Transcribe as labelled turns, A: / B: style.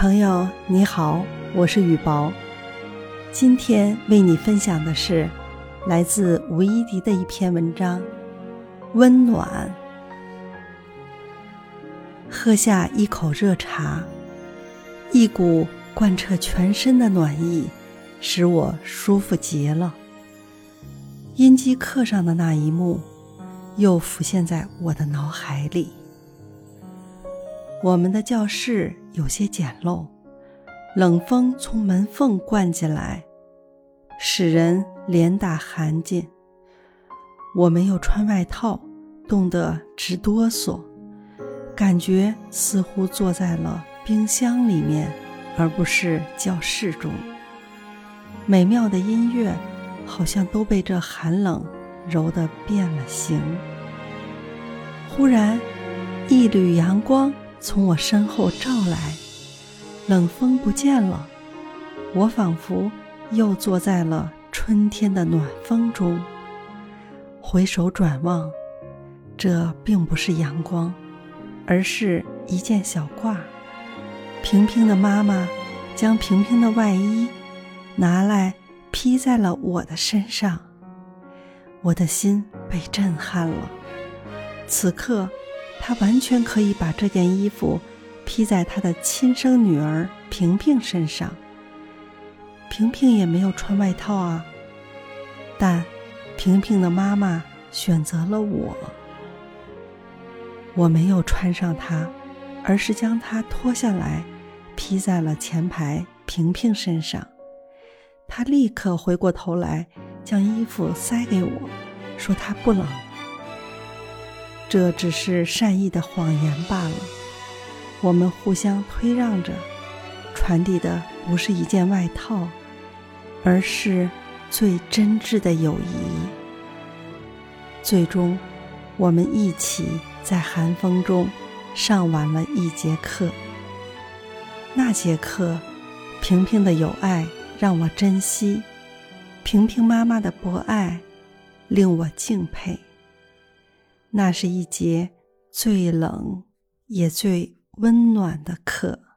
A: 朋友你好，我是雨薄。今天为你分享的是来自吴一迪的一篇文章《温暖》。喝下一口热茶，一股贯彻全身的暖意，使我舒服极了。音机课上的那一幕，又浮现在我的脑海里。我们的教室有些简陋，冷风从门缝灌进来，使人连打寒噤。我没有穿外套，冻得直哆嗦，感觉似乎坐在了冰箱里面，而不是教室中。美妙的音乐，好像都被这寒冷揉得变了形。忽然，一缕阳光。从我身后照来，冷风不见了，我仿佛又坐在了春天的暖风中。回首转望，这并不是阳光，而是一件小褂。平平的妈妈将平平的外衣拿来披在了我的身上，我的心被震撼了。此刻。他完全可以把这件衣服披在他的亲生女儿平平身上。平平也没有穿外套啊，但平平的妈妈选择了我。我没有穿上它，而是将它脱下来，披在了前排平平身上。他立刻回过头来，将衣服塞给我，说他不冷。这只是善意的谎言罢了。我们互相推让着，传递的不是一件外套，而是最真挚的友谊。最终，我们一起在寒风中上完了一节课。那节课，平平的友爱让我珍惜，平平妈妈的博爱令我敬佩。那是一节最冷也最温暖的课。